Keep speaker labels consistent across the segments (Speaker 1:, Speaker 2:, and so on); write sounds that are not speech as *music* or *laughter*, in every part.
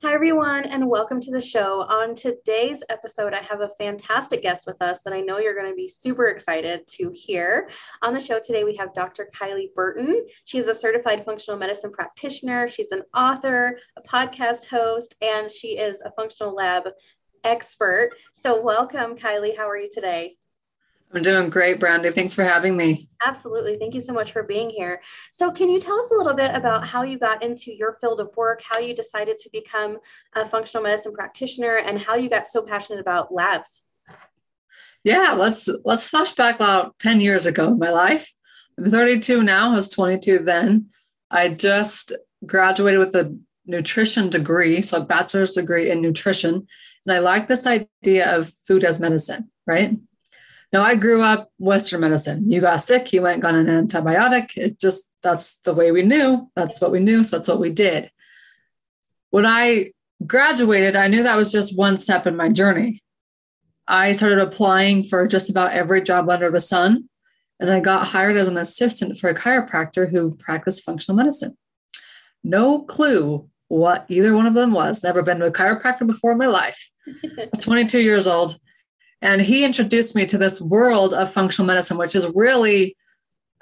Speaker 1: Hi, everyone, and welcome to the show. On today's episode, I have a fantastic guest with us that I know you're going to be super excited to hear. On the show today, we have Dr. Kylie Burton. She's a certified functional medicine practitioner, she's an author, a podcast host, and she is a functional lab expert. So, welcome, Kylie. How are you today?
Speaker 2: I'm doing great, Brandy. Thanks for having me.
Speaker 1: Absolutely. Thank you so much for being here. So, can you tell us a little bit about how you got into your field of work, how you decided to become a functional medicine practitioner, and how you got so passionate about labs?
Speaker 2: Yeah, let's let's flash back about 10 years ago in my life. I'm 32 now, I was 22 then. I just graduated with a nutrition degree, so a bachelor's degree in nutrition. And I like this idea of food as medicine, right? Now, I grew up Western medicine. You got sick, you went got an antibiotic. It just, that's the way we knew. That's what we knew. So that's what we did. When I graduated, I knew that was just one step in my journey. I started applying for just about every job under the sun. And I got hired as an assistant for a chiropractor who practiced functional medicine. No clue what either one of them was. Never been to a chiropractor before in my life. *laughs* I was 22 years old and he introduced me to this world of functional medicine, which is really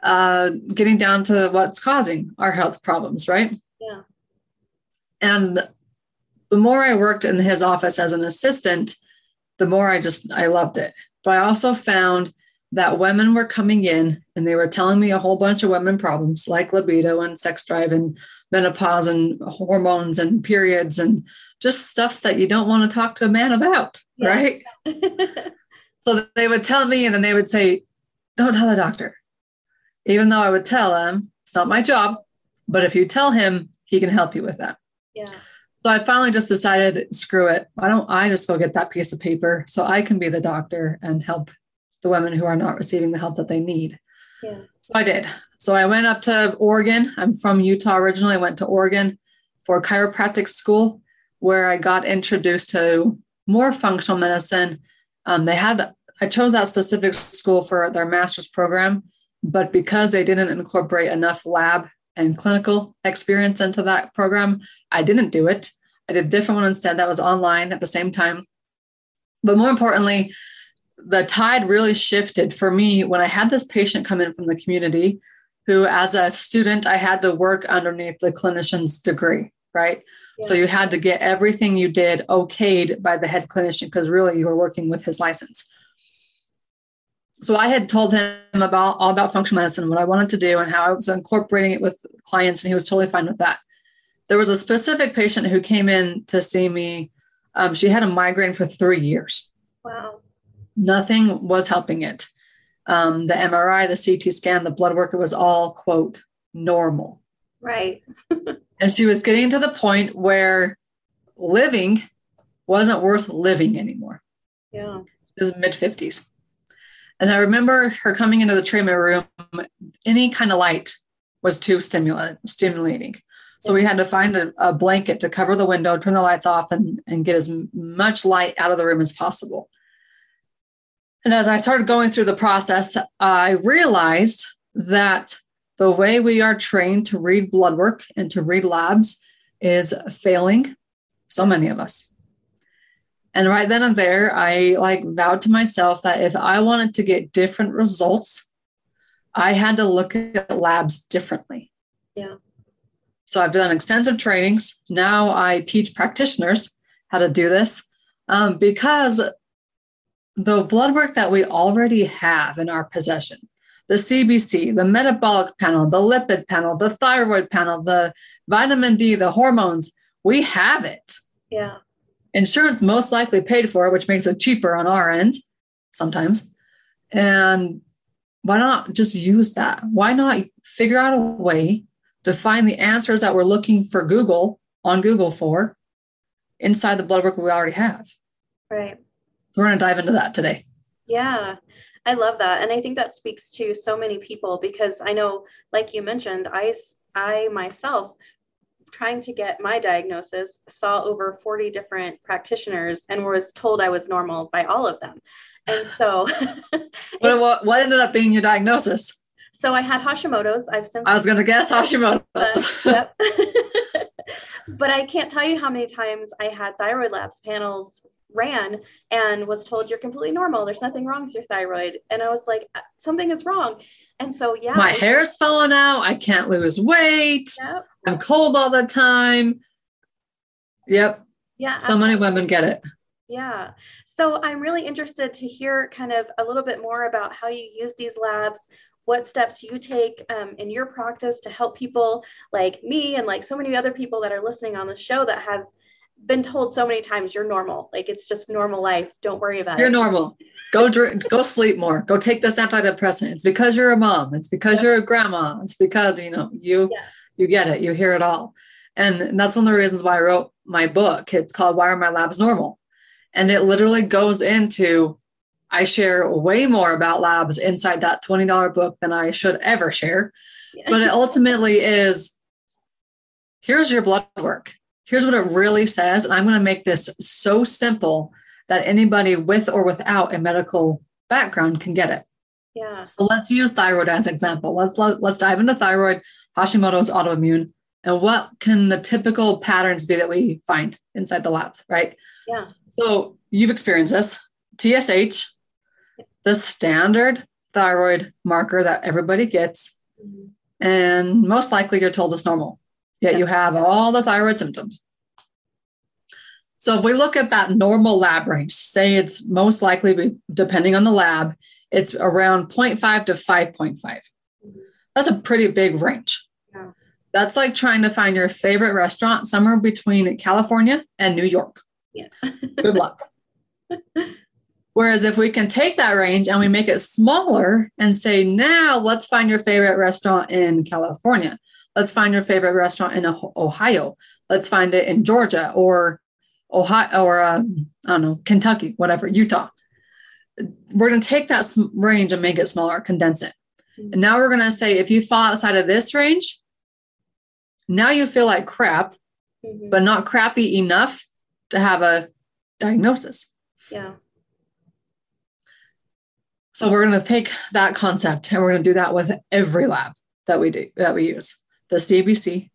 Speaker 2: uh, getting down to what's causing our health problems, right?
Speaker 1: Yeah.
Speaker 2: And the more I worked in his office as an assistant, the more I just I loved it. But I also found that women were coming in and they were telling me a whole bunch of women problems like libido and sex drive and menopause and hormones and periods and just stuff that you don't want to talk to a man about, yeah. right? *laughs* so they would tell me, and then they would say, Don't tell the doctor. Even though I would tell them, it's not my job, but if you tell him, he can help you with that.
Speaker 1: Yeah.
Speaker 2: So I finally just decided, screw it. Why don't I just go get that piece of paper so I can be the doctor and help the women who are not receiving the help that they need?
Speaker 1: Yeah.
Speaker 2: So I did. So I went up to Oregon. I'm from Utah originally. I went to Oregon for chiropractic school where I got introduced to more functional medicine. Um, they had, I chose that specific school for their master's program, but because they didn't incorporate enough lab and clinical experience into that program, I didn't do it. I did a different one instead that was online at the same time. But more importantly, the tide really shifted for me when I had this patient come in from the community who, as a student, I had to work underneath the clinician's degree, right? So you had to get everything you did okayed by the head clinician because really you were working with his license. So I had told him about all about functional medicine, what I wanted to do, and how I was incorporating it with clients, and he was totally fine with that. There was a specific patient who came in to see me. Um, she had a migraine for three years.
Speaker 1: Wow.
Speaker 2: Nothing was helping it. Um, the MRI, the CT scan, the blood work, it was all quote normal.
Speaker 1: Right. *laughs*
Speaker 2: And she was getting to the point where living wasn't worth living anymore.
Speaker 1: Yeah.
Speaker 2: It was mid 50s. And I remember her coming into the treatment room, any kind of light was too stimulant, stimulating. So we had to find a, a, blanket to cover the window, turn the lights off, and, and get as much light out of the room as possible. And as I started going through the process, I realized that the way we are trained to read blood work and to read labs is failing so many of us. And right then and there i like vowed to myself that if i wanted to get different results i had to look at labs differently.
Speaker 1: Yeah.
Speaker 2: So i've done extensive trainings. Now i teach practitioners how to do this um, because the blood work that we already have in our possession the CBC, the metabolic panel, the lipid panel, the thyroid panel, the vitamin D, the hormones. We have it.
Speaker 1: Yeah.
Speaker 2: Insurance most likely paid for, it, which makes it cheaper on our end sometimes. And why not just use that? Why not figure out a way to find the answers that we're looking for Google on Google for inside the blood work we already have?
Speaker 1: Right.
Speaker 2: We're going to dive into that today.
Speaker 1: Yeah. I love that. And I think that speaks to so many people because I know, like you mentioned, I, I myself, trying to get my diagnosis, saw over 40 different practitioners and was told I was normal by all of them. And so, *laughs*
Speaker 2: what, what, what ended up being your diagnosis?
Speaker 1: So I had Hashimoto's. I've since.
Speaker 2: I was going to guess Hashimoto's.
Speaker 1: Uh, yep. *laughs* but I can't tell you how many times I had thyroid labs panels ran and was told you're completely normal. There's nothing wrong with your thyroid. And I was like, uh, something is wrong. And so, yeah.
Speaker 2: My hair's falling out. I can't lose weight. Yep. I'm cold all the time. Yep.
Speaker 1: Yeah.
Speaker 2: So absolutely. many women get it.
Speaker 1: Yeah. So I'm really interested to hear kind of a little bit more about how you use these labs, what steps you take um, in your practice to help people like me and like so many other people that are listening on the show that have been told so many times you're normal. Like it's just normal life. Don't worry about
Speaker 2: you're
Speaker 1: it.
Speaker 2: you're normal. Go drink go sleep more. Go take this antidepressant. It's because you're a mom. It's because you're a grandma. It's because you know you yeah. you get it. You hear it all. And that's one of the reasons why i wrote my book. It's called why are my labs normal? And it literally goes into i share way more about labs inside that $20 book than i should ever share. Yeah. but it ultimately is here's your blood work here's what it really says. And I'm going to make this so simple that anybody with or without a medical background can get it.
Speaker 1: Yeah.
Speaker 2: So let's use thyroid as an example. Let's let's dive into thyroid, Hashimoto's autoimmune, and what can the typical patterns be that we find inside the labs, right?
Speaker 1: Yeah.
Speaker 2: So you've experienced this. TSH, the standard thyroid marker that everybody gets, mm-hmm. and most likely you're told it's normal yet yeah. you have all the thyroid symptoms. So if we look at that normal lab range, say it's most likely, depending on the lab, it's around 0.5 to 5.5. That's a pretty big range. Yeah. That's like trying to find your favorite restaurant somewhere between California and New York.
Speaker 1: Yeah. *laughs*
Speaker 2: Good luck. Whereas if we can take that range and we make it smaller and say, now let's find your favorite restaurant in California. Let's find your favorite restaurant in Ohio. Let's find it in Georgia or Ohio or uh, I don't know, Kentucky, whatever, Utah. We're going to take that range and make it smaller, condense it. Mm-hmm. And now we're going to say if you fall outside of this range, now you feel like crap, mm-hmm. but not crappy enough to have a diagnosis.
Speaker 1: Yeah.
Speaker 2: So we're going to take that concept and we're going to do that with every lab that we do that we use the CBC,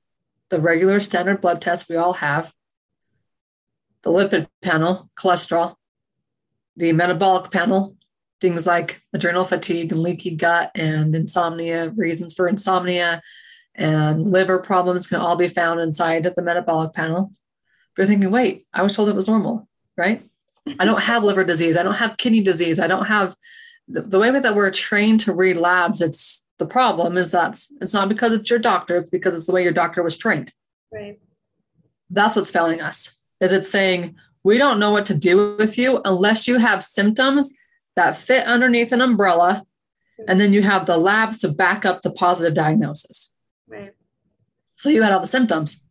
Speaker 2: the regular standard blood test we all have, the lipid panel, cholesterol, the metabolic panel, things like adrenal fatigue and leaky gut and insomnia, reasons for insomnia, and liver problems can all be found inside of the metabolic panel. But you're thinking, wait, I was told it was normal, right? I don't have liver disease. I don't have kidney disease. I don't have the, the way that we're trained to read labs. It's the problem is that it's not because it's your doctor, it's because it's the way your doctor was trained.
Speaker 1: Right.
Speaker 2: That's what's failing us. Is it saying we don't know what to do with you unless you have symptoms that fit underneath an umbrella and then you have the labs to back up the positive diagnosis.
Speaker 1: Right.
Speaker 2: So you had all the symptoms.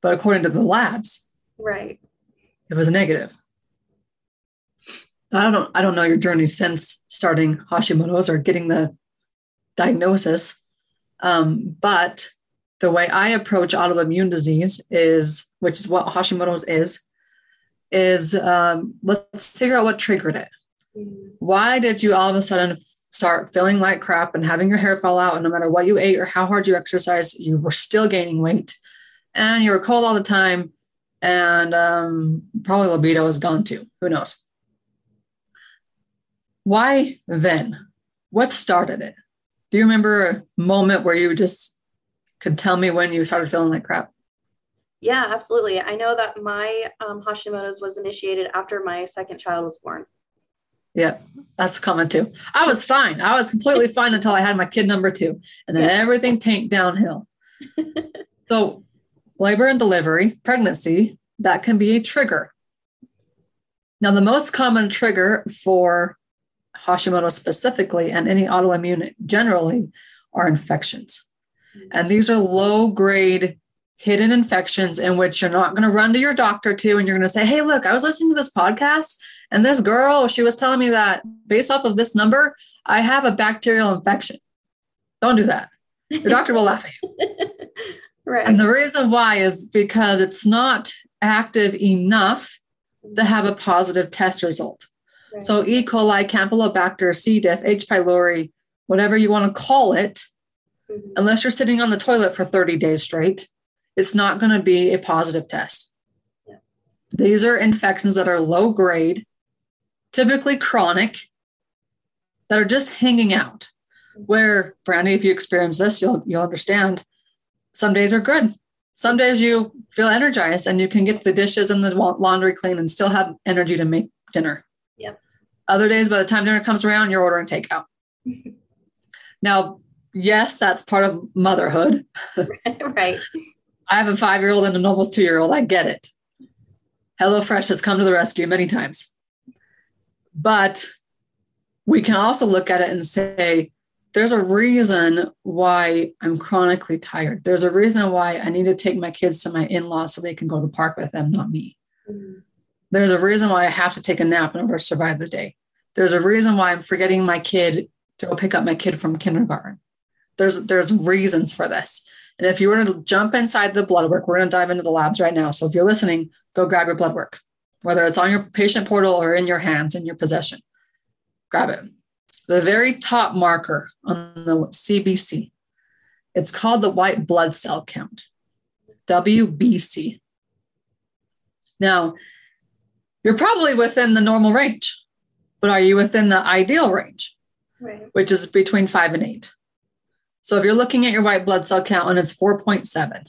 Speaker 2: But according to the labs,
Speaker 1: right.
Speaker 2: It was negative. I don't I don't know your journey since starting Hashimoto's or getting the diagnosis. Um, but the way I approach autoimmune disease is, which is what Hashimoto's is, is um, let's figure out what triggered it. Why did you all of a sudden start feeling like crap and having your hair fall out? And no matter what you ate or how hard you exercised, you were still gaining weight and you were cold all the time. And um, probably libido is gone too. Who knows? Why then? What started it? Do you remember a moment where you just could tell me when you started feeling like crap?
Speaker 1: Yeah, absolutely. I know that my um, Hashimoto's was initiated after my second child was born.
Speaker 2: Yeah, that's common too. I was fine. I was completely fine until I had my kid number two, and then yeah. everything tanked downhill. *laughs* so, labor and delivery, pregnancy, that can be a trigger. Now, the most common trigger for Hashimoto specifically, and any autoimmune generally, are infections. And these are low grade hidden infections in which you're not going to run to your doctor to and you're going to say, Hey, look, I was listening to this podcast and this girl, she was telling me that based off of this number, I have a bacterial infection. Don't do that. Your doctor will laugh at you. *laughs*
Speaker 1: Right.
Speaker 2: And the reason why is because it's not active enough to have a positive test result. So E. coli, Campylobacter, C. diff, H. pylori, whatever you want to call it, mm-hmm. unless you're sitting on the toilet for 30 days straight, it's not going to be a positive test. Yeah. These are infections that are low grade, typically chronic, that are just hanging out. Where, Brandy, if you experience this, you'll you'll understand. Some days are good. Some days you feel energized and you can get the dishes and the laundry clean and still have energy to make dinner.
Speaker 1: Yep.
Speaker 2: Other days, by the time dinner comes around, you're ordering takeout. now, yes, that's part of motherhood. *laughs*
Speaker 1: right.
Speaker 2: I have a five year old and an almost two year old. I get it. HelloFresh has come to the rescue many times. But we can also look at it and say, there's a reason why I'm chronically tired. There's a reason why I need to take my kids to my in laws so they can go to the park with them, not me. Mm-hmm. There's a reason why I have to take a nap in order to survive the day. There's a reason why I'm forgetting my kid to go pick up my kid from kindergarten. There's there's reasons for this. And if you were to jump inside the blood work, we're going to dive into the labs right now. So if you're listening, go grab your blood work, whether it's on your patient portal or in your hands, in your possession. Grab it. The very top marker on the CBC, it's called the white blood cell count, WBC. Now, you're probably within the normal range, but are you within the ideal range,
Speaker 1: right.
Speaker 2: which is between five and eight? So if you're looking at your white blood cell count and it's 4.7,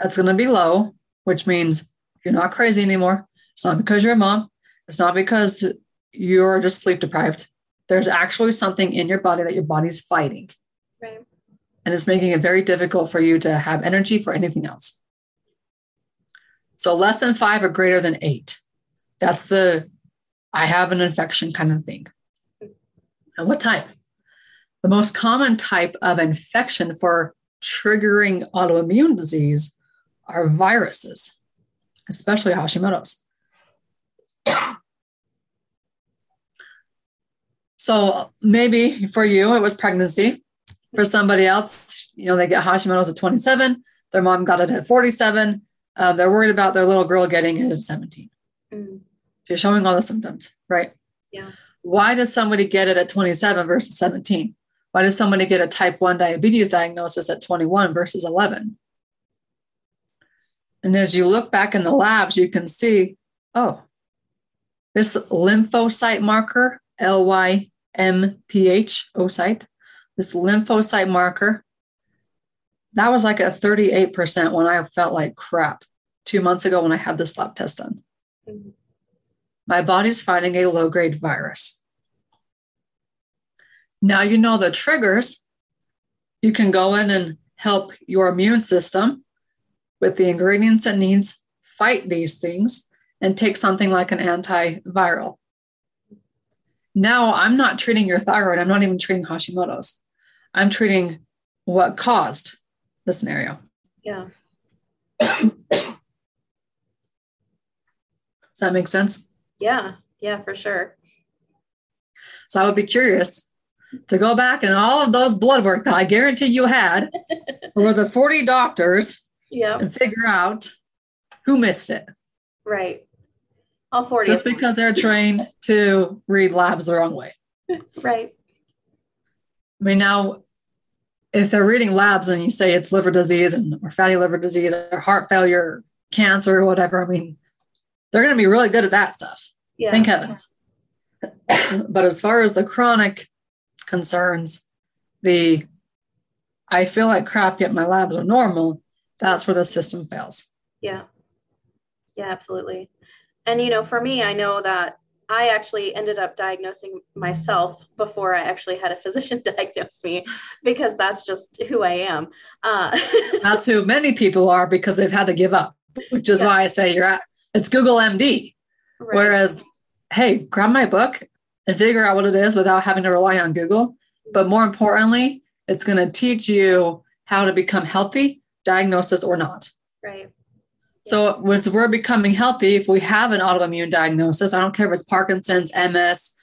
Speaker 2: that's going to be low, which means you're not crazy anymore. It's not because you're a mom. It's not because you're just sleep deprived. There's actually something in your body that your body's fighting.
Speaker 1: Right.
Speaker 2: And it's making it very difficult for you to have energy for anything else. So less than five or greater than eight. That's the I have an infection kind of thing. And what type? The most common type of infection for triggering autoimmune disease are viruses, especially Hashimoto's. *coughs* so maybe for you, it was pregnancy. For somebody else, you know, they get Hashimoto's at 27, their mom got it at 47. Uh, they're worried about their little girl getting it at 17. Mm. She's showing all the symptoms, right?
Speaker 1: Yeah.
Speaker 2: Why does somebody get it at 27 versus 17? Why does somebody get a type 1 diabetes diagnosis at 21 versus 11? And as you look back in the labs, you can see, oh, this lymphocyte marker, LYMPH oocyte, this lymphocyte marker, that was like a 38% when I felt like crap two months ago when I had this lab test done. Mm-hmm. My body's fighting a low grade virus. Now you know the triggers. You can go in and help your immune system with the ingredients it needs, fight these things, and take something like an antiviral. Now I'm not treating your thyroid. I'm not even treating Hashimoto's. I'm treating what caused the scenario.
Speaker 1: Yeah. *coughs*
Speaker 2: Does that make sense?
Speaker 1: Yeah. Yeah, for sure.
Speaker 2: So I would be curious to go back and all of those blood work that I guarantee you had *laughs* for the 40 doctors
Speaker 1: yeah.
Speaker 2: and figure out who missed it.
Speaker 1: Right. All 40.
Speaker 2: Just because they're trained to read labs the wrong way. *laughs*
Speaker 1: right.
Speaker 2: I mean, now, if they're reading labs and you say it's liver disease and or fatty liver disease or heart failure, or cancer, or whatever, I mean, they're going to be really good at that stuff.
Speaker 1: Yeah.
Speaker 2: Thank heavens. *coughs* but as far as the chronic concerns, the I feel like crap, yet my labs are normal, that's where the system fails.
Speaker 1: Yeah. Yeah, absolutely. And, you know, for me, I know that I actually ended up diagnosing myself before I actually had a physician *laughs* diagnose me because that's just who I am. Uh, *laughs*
Speaker 2: that's who many people are because they've had to give up, which is yeah. why I say you're at it's Google MD. Right. Whereas, hey, grab my book and figure out what it is without having to rely on Google. But more importantly, it's going to teach you how to become healthy, diagnosis or not.
Speaker 1: Right.
Speaker 2: So once we're becoming healthy, if we have an autoimmune diagnosis, I don't care if it's Parkinson's, MS,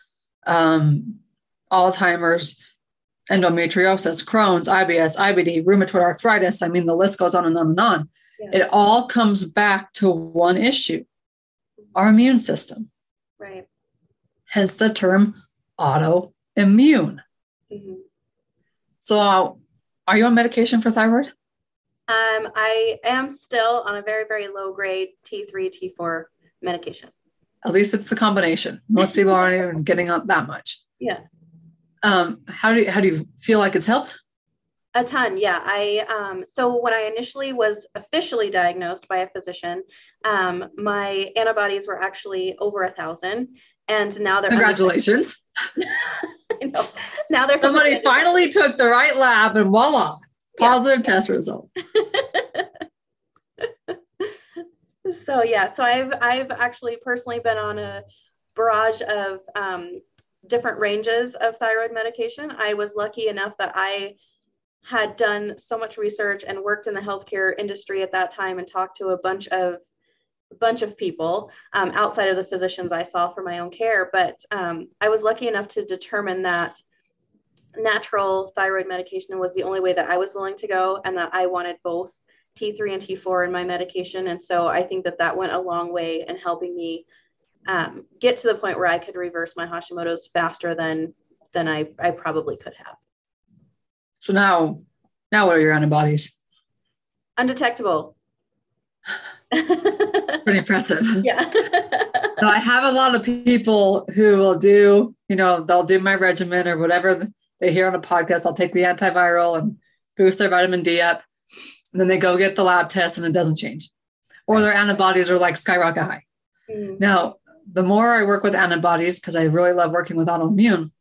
Speaker 2: um, Alzheimer's, endometriosis, Crohn's, IBS, IBD, rheumatoid arthritis. I mean, the list goes on and on and on. Yeah. It all comes back to one issue our immune system.
Speaker 1: Right
Speaker 2: hence the term autoimmune. Mm-hmm. So, uh, are you on medication for thyroid?
Speaker 1: Um, I am still on a very, very low grade T3, T4 medication.
Speaker 2: At least it's the combination. Most people aren't even getting up that much. *laughs*
Speaker 1: Yeah.
Speaker 2: Um, how do you, how do you feel like it's helped?
Speaker 1: A ton, yeah. I um, so when I initially was officially diagnosed by a physician, um, my antibodies were actually over a thousand, and now they're
Speaker 2: congratulations. *laughs*
Speaker 1: Now they're
Speaker 2: somebody *laughs* finally took the right lab, and voila, positive yeah. test result. *laughs*
Speaker 1: so yeah, so I've I've actually personally been on a barrage of um, different ranges of thyroid medication. I was lucky enough that I had done so much research and worked in the healthcare industry at that time and talked to a bunch of bunch of people um, outside of the physicians I saw for my own care. But um, I was lucky enough to determine that natural thyroid medication was the only way that I was willing to go and that I wanted both T3 and T4 in my medication. And so I think that that went a long way in helping me um, get to the point where I could reverse my Hashimoto's faster than than I, I probably could have.
Speaker 2: So now, now what are your antibodies?
Speaker 1: Undetectable.
Speaker 2: pretty impressive. *laughs*
Speaker 1: Yeah.
Speaker 2: so I have a lot of people who will do, you know, they'll do my regimen or whatever they hear on a podcast. I'll take the antiviral and boost their vitamin D up. And then they go get the lab test and it doesn't change. Or their antibodies are like skyrocket high. Mm. Now, the more I work with antibodies, because I really love working with autoimmune,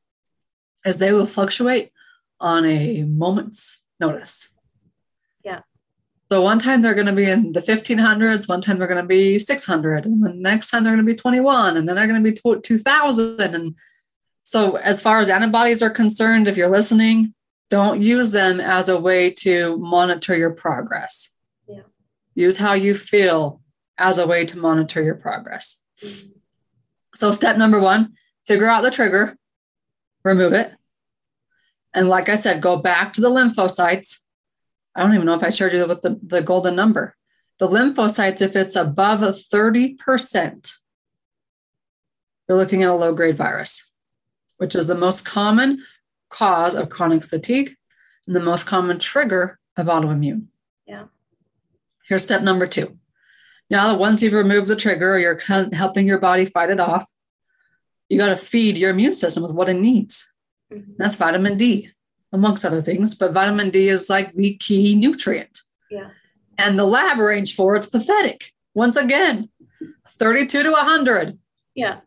Speaker 2: is they will fluctuate on a moment's notice.
Speaker 1: Yeah.
Speaker 2: So one time they're going to be in the 1500s, one time they're going to be 600, and the next time they're going to be 21, and then they're going to be 2000. And so, as far as antibodies are concerned, if you're listening, don't use them as a way to monitor your progress.
Speaker 1: Yeah.
Speaker 2: Use how you feel as a way to monitor your progress. Mm-hmm. So, step number one figure out the trigger, remove it. And like I said, go back to the lymphocytes. I don't even know if I showed you with the, the golden number. The lymphocytes, if it's above 30%, you're looking at a low grade virus, which is the most common cause of chronic fatigue and the most common trigger of autoimmune.
Speaker 1: Yeah.
Speaker 2: Here's step number two. Now that once you've removed the trigger, you're helping your body fight it off, you got to feed your immune system with what it needs. Mm-hmm. That's vitamin D, amongst other things. But vitamin D is like the key nutrient.
Speaker 1: Yeah.
Speaker 2: And the lab range for it's pathetic. Once again, 32 to 100.
Speaker 1: Yeah.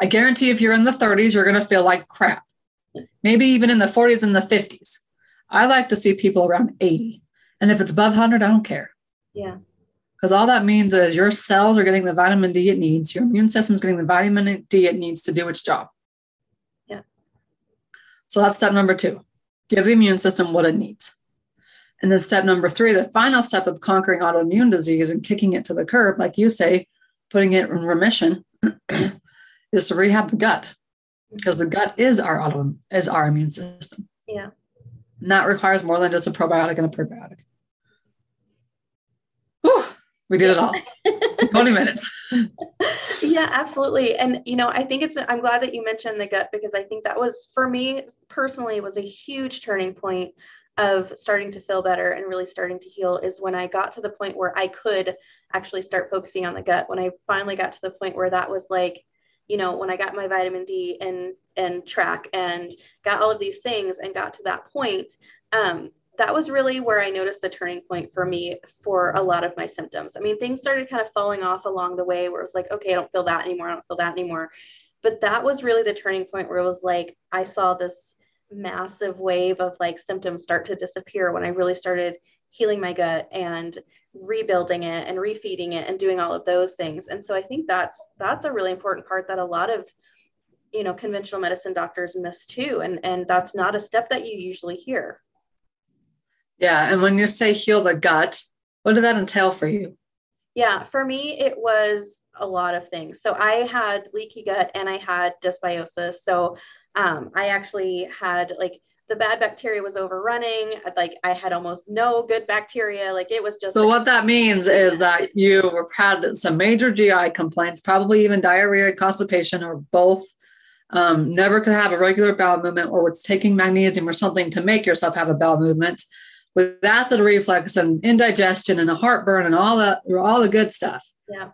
Speaker 2: I guarantee if you're in the 30s, you're going to feel like crap. Maybe even in the 40s and the 50s. I like to see people around 80. And if it's above 100, I don't care.
Speaker 1: Yeah.
Speaker 2: Because all that means is your cells are getting the vitamin D it needs, your immune system is getting the vitamin D it needs to do its job. So that's step number two give the immune system what it needs. And then step number three, the final step of conquering autoimmune disease and kicking it to the curb, like you say, putting it in remission, *clears throat* is to rehab the gut because the gut is our auto is our immune system.
Speaker 1: Yeah.
Speaker 2: And that requires more than just a probiotic and a prebiotic. We did it all. *laughs* 20 minutes.
Speaker 1: yeah, absolutely. And you know, I think it's I'm glad that you mentioned the gut because I think that was for me personally was a huge turning point of starting to feel better and really starting to heal is when I got to the point where I could actually start focusing on the gut. When I finally got to the point where that was like, you know, when I got my vitamin D and and track and got all of these things and got to that point, um, that was really where I noticed the turning point for me for a lot of my symptoms. I mean, things started kind of falling off along the way where it was like, okay, I don't feel that anymore. I don't feel that anymore. But that was really the turning point where it was like, I saw this massive wave of like symptoms start to disappear when I really started healing my gut and rebuilding it and refeeding it and doing all of those things. And so I think that's that's a really important part that a lot of you know conventional medicine doctors miss too and and that's not a step that you usually hear
Speaker 2: yeah. And when you say heal the gut, what did that entail for you?
Speaker 1: Yeah. For me, it was a lot of things. So I had leaky gut and I had dysbiosis. So um, I actually had like the bad bacteria was overrunning. Like I had almost no good bacteria. Like it was just.
Speaker 2: So
Speaker 1: like,
Speaker 2: what that means is that you were had some major GI complaints, probably even diarrhea, constipation, or both. Um, never could have a regular bowel movement, or was taking magnesium or something to make yourself have a bowel movement with acid reflux and indigestion and a heartburn and all the all the good stuff.
Speaker 1: Yeah.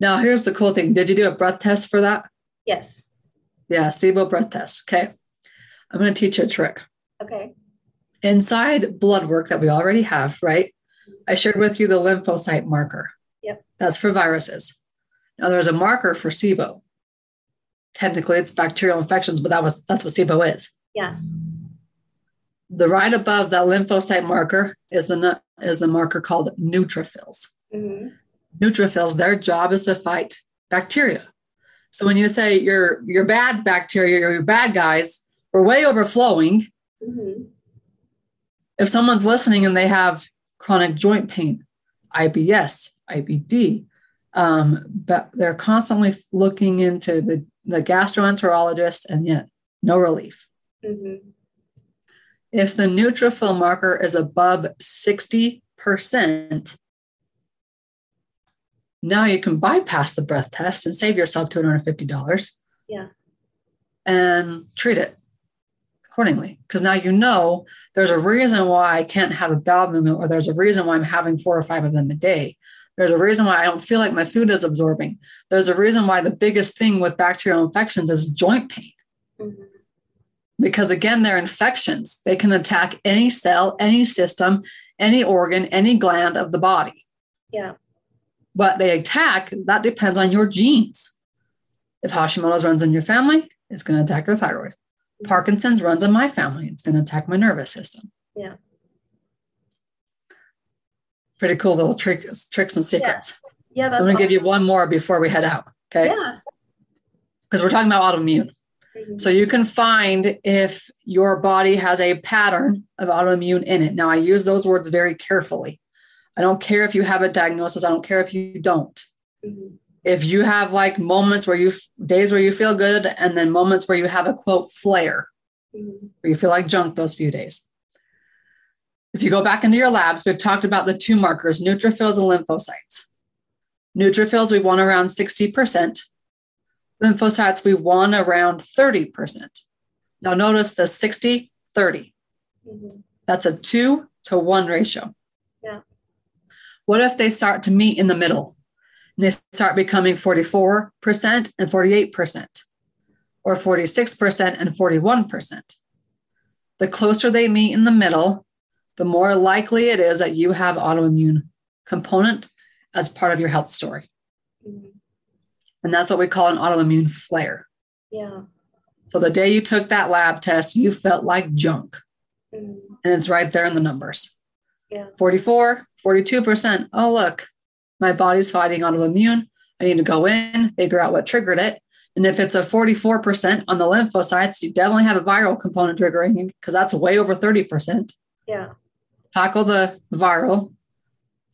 Speaker 2: Now here's the cool thing. Did you do a breath test for that?
Speaker 1: Yes.
Speaker 2: Yeah, SIBO breath test. Okay. I'm going to teach you a trick.
Speaker 1: Okay.
Speaker 2: Inside blood work that we already have, right? I shared with you the lymphocyte marker.
Speaker 1: Yep.
Speaker 2: That's for viruses. Now there's a marker for SIBO. Technically, it's bacterial infections, but that was that's what SIBO is.
Speaker 1: Yeah.
Speaker 2: The right above that lymphocyte marker is the is the marker called neutrophils.
Speaker 1: Mm-hmm.
Speaker 2: Neutrophils, their job is to fight bacteria. So when you say you're you're bad bacteria, you're bad guys, we're way overflowing.
Speaker 1: Mm-hmm.
Speaker 2: If someone's listening and they have chronic joint pain, IBS, IBD, um, but they're constantly looking into the, the gastroenterologist and yet no relief.
Speaker 1: Mm-hmm.
Speaker 2: If the neutrophil marker is above 60%, now you can bypass the breath test and save yourself $250.
Speaker 1: Yeah.
Speaker 2: And treat it accordingly. Because now you know there's a reason why I can't have a bowel movement, or there's a reason why I'm having four or five of them a day. There's a reason why I don't feel like my food is absorbing. There's a reason why the biggest thing with bacterial infections is joint pain.
Speaker 1: Mm-hmm.
Speaker 2: Because again, they're infections. They can attack any cell, any system, any organ, any gland of the body.
Speaker 1: Yeah.
Speaker 2: But they attack, that depends on your genes. If Hashimoto's runs in your family, it's going to attack your thyroid. Mm-hmm. Parkinson's runs in my family, it's going to attack my nervous system.
Speaker 1: Yeah.
Speaker 2: Pretty cool little tricks, tricks and secrets.
Speaker 1: Yeah, that's
Speaker 2: I'm going to
Speaker 1: awesome.
Speaker 2: give you one more before we head out. Okay.
Speaker 1: Yeah.
Speaker 2: Because we're talking about autoimmune. So you can find if your body has a pattern of autoimmune in it. Now, I use those words very carefully. I don't care if you have a diagnosis, I don't care if you don't.
Speaker 1: Mhm.
Speaker 2: If you have like moments where you, days where you feel good, and then moments where you have a quote flare,
Speaker 1: Mhm.
Speaker 2: where you feel like junk those few days. If you go back into your labs, we've talked about the two markers, neutrophils and lymphocytes. Neutrophils, we want around 60%. Lymphocytes, we want around 30%. Now, notice the 60 30.
Speaker 1: Mhm.
Speaker 2: That's a two to one ratio.
Speaker 1: Yeah.
Speaker 2: What if they start to meet in the middle? And they start becoming 44% and 48%, or 46% and 41%. The closer they meet in the middle, the more likely it is that you have autoimmune component as part of your health story. And that's what we call an autoimmune flare.
Speaker 1: Yeah.
Speaker 2: So the day you took that lab test, you felt like junk.
Speaker 1: Mhm.
Speaker 2: And it's right there in the numbers.
Speaker 1: Yeah.
Speaker 2: 44, 42%. Oh, look, my body's fighting autoimmune. I need to go in, figure out what triggered it. And if it's a 44% on the lymphocytes, you definitely have a viral component triggering because that's way over 30%.
Speaker 1: Yeah.
Speaker 2: Tackle the viral,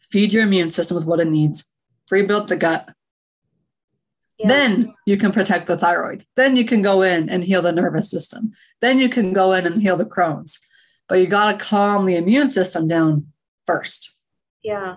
Speaker 2: feed your immune system with what it needs, rebuild the gut.
Speaker 1: Yeah.
Speaker 2: Then you can protect the thyroid. Then you can go in and heal the nervous system. Then you can go in and heal the Crohn's. But you got to calm the immune system down first.
Speaker 1: Yeah,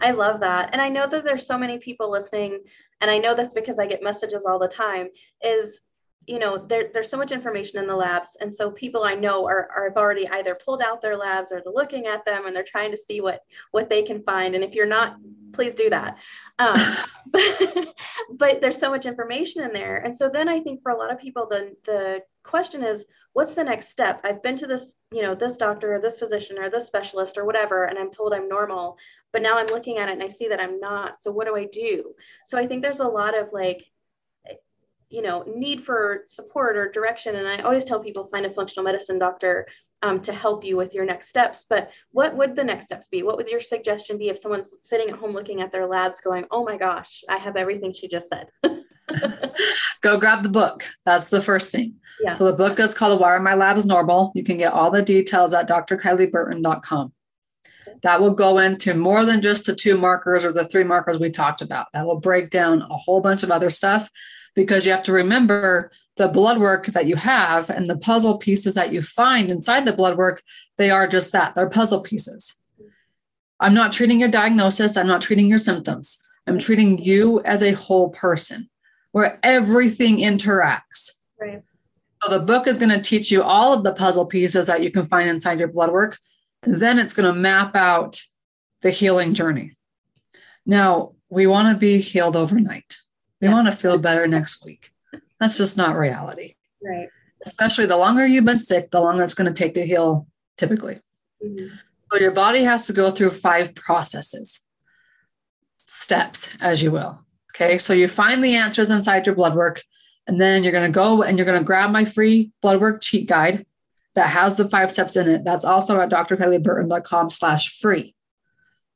Speaker 1: I love that. And I know that there's so many people listening, and I know this because I get messages all the time, is you know, there, there's so much information in the labs. And so people I know are, are have already either pulled out their labs or they're looking at them and they're trying to see what what they can find. And if you're not, please do that. Um, but, *laughs* but there's so much information in there. And so then I think for a lot of people, the the question is, what's the next step? I've been to this, you know, this doctor or this physician or this specialist or whatever, and I'm told I'm normal, but now I'm looking at it and I see that I'm not. So what do I do? So I think there's a lot of like, you know, need for support or direction. And I always tell people find a functional medicine doctor um, to help you with your next steps. But what would the next steps be? What would your suggestion be if someone's sitting at home looking at their labs going, oh my gosh, I have everything she just said? *laughs*
Speaker 2: Go grab the book. That's the first thing.
Speaker 1: Yeah.
Speaker 2: So the book is called Why Are My Labs Normal? You can get all the details at drkylieburton.com. That will go into more than just the two markers or the three markers we talked about. That will break down a whole bunch of other stuff because you have to remember the blood work that you have and the puzzle pieces that you find inside the blood work, they are just that. They're puzzle pieces. I'm not treating your diagnosis, I'm not treating your symptoms. I'm treating you as a whole person where everything interacts.
Speaker 1: Right.
Speaker 2: So the book is going to teach you all of the puzzle pieces that you can find inside your blood work then it's going to map out the healing journey. Now, we want to be healed overnight. We yeah. want to feel better next week. That's just not reality.
Speaker 1: Right.
Speaker 2: Especially the longer you've been sick, the longer it's going to take to heal, typically. Mm-hmm. So, your body has to go through five processes, steps, as you will. Okay. So, you find the answers inside your blood work, and then you're going to go and you're going to grab my free blood work cheat guide that has the five steps in it. That's also at drkylieburton.com slash free.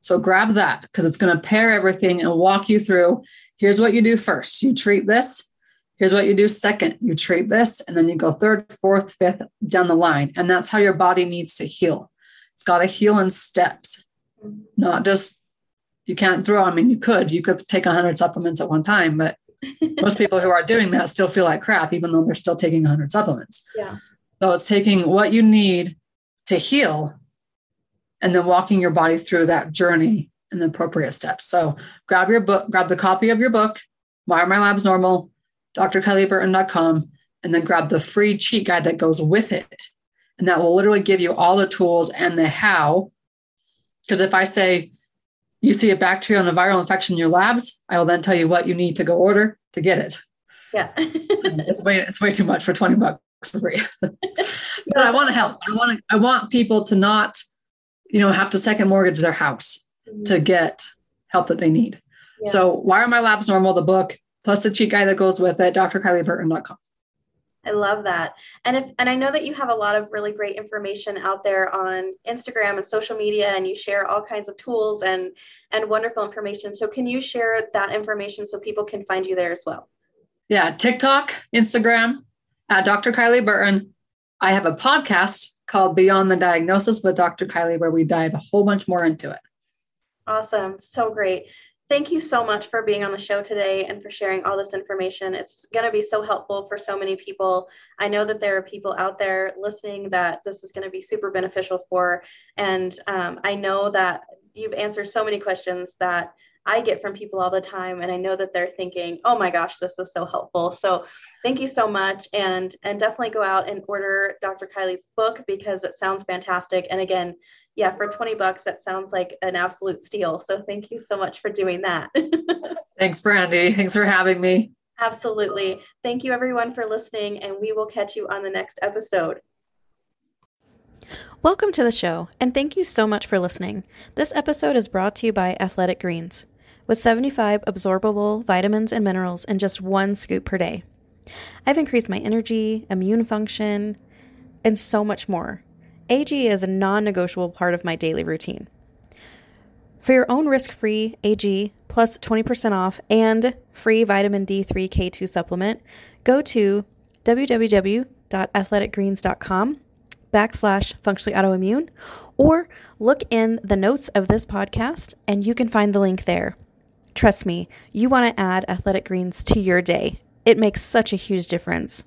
Speaker 2: So grab that because it's going to pair everything and walk you through. Here's what you do first. You treat this. Here's what you do second. You treat this, and then you go third, fourth, fifth down the line. And that's how your body needs to heal. It's got to heal in steps, not just you can't throw. I mean, you could, you could take 100 supplements at one time, but *laughs* most people who are doing that still feel like crap, even though they're still taking 100 supplements.
Speaker 1: Yeah.
Speaker 2: So it's taking what you need to heal and then walking your body through that journey in the appropriate steps. So grab your book, grab the copy of your book, Why Are My Labs Normal, drkylieburton.com, and then grab the free cheat guide that goes with it. And that will literally give you all the tools and the how. Because if I say you see a bacterial and a viral infection in your labs, I will then tell you what you need to go order to get it.
Speaker 1: Yeah. *laughs*
Speaker 2: it's way it's way too much for 20 bucks for free. *laughs* but I want to help. I want to I want people to not you know, have to second mortgage their house. To get help that they need. Yeah. So why are my labs normal? The book plus the cheat guide that goes with it, drkylieburton.com.
Speaker 1: I love that. And if and I know that you have a lot of really great information out there on Instagram and social media and you share all kinds of tools and and wonderful information. So can you share that information so people can find you there as well?
Speaker 2: Yeah, TikTok, Instagram at Dr. Kylie Burton. I have a podcast called Beyond the Diagnosis with Dr. Kylie, where we dive a whole bunch more into it.
Speaker 1: Awesome. So great. Thank you so much for being on the show today and for sharing all this information. It's going to be so helpful for so many people. I know that there are people out there listening that this is going to be super beneficial for. And um, I know that you've answered so many questions that I get from people all the time and I know that they're thinking, "Oh my gosh, this is so helpful." So, thank you so much and and definitely go out and order Dr. Kylie's book because it sounds fantastic and again, yeah, for 20 bucks that sounds like an absolute steal. So, thank you so much for doing that. *laughs*
Speaker 2: Thanks, Brandy. Thanks for having me.
Speaker 1: Absolutely. Thank you everyone for listening and we will catch you on the next episode.
Speaker 3: Welcome to the show, and thank you so much for listening. This episode is brought to you by Athletic Greens with 75 absorbable vitamins and minerals in just one scoop per day. I've increased my energy, immune function, and so much more. AG is a non negotiable part of my daily routine. For your own risk free AG plus 20% off and free vitamin D3 K2 supplement, go to www.athleticgreens.com backslash functionally autoimmune or look in the notes of this podcast and you can find the link there. Trust me, you want to add athletic greens to your day. It makes such a huge difference.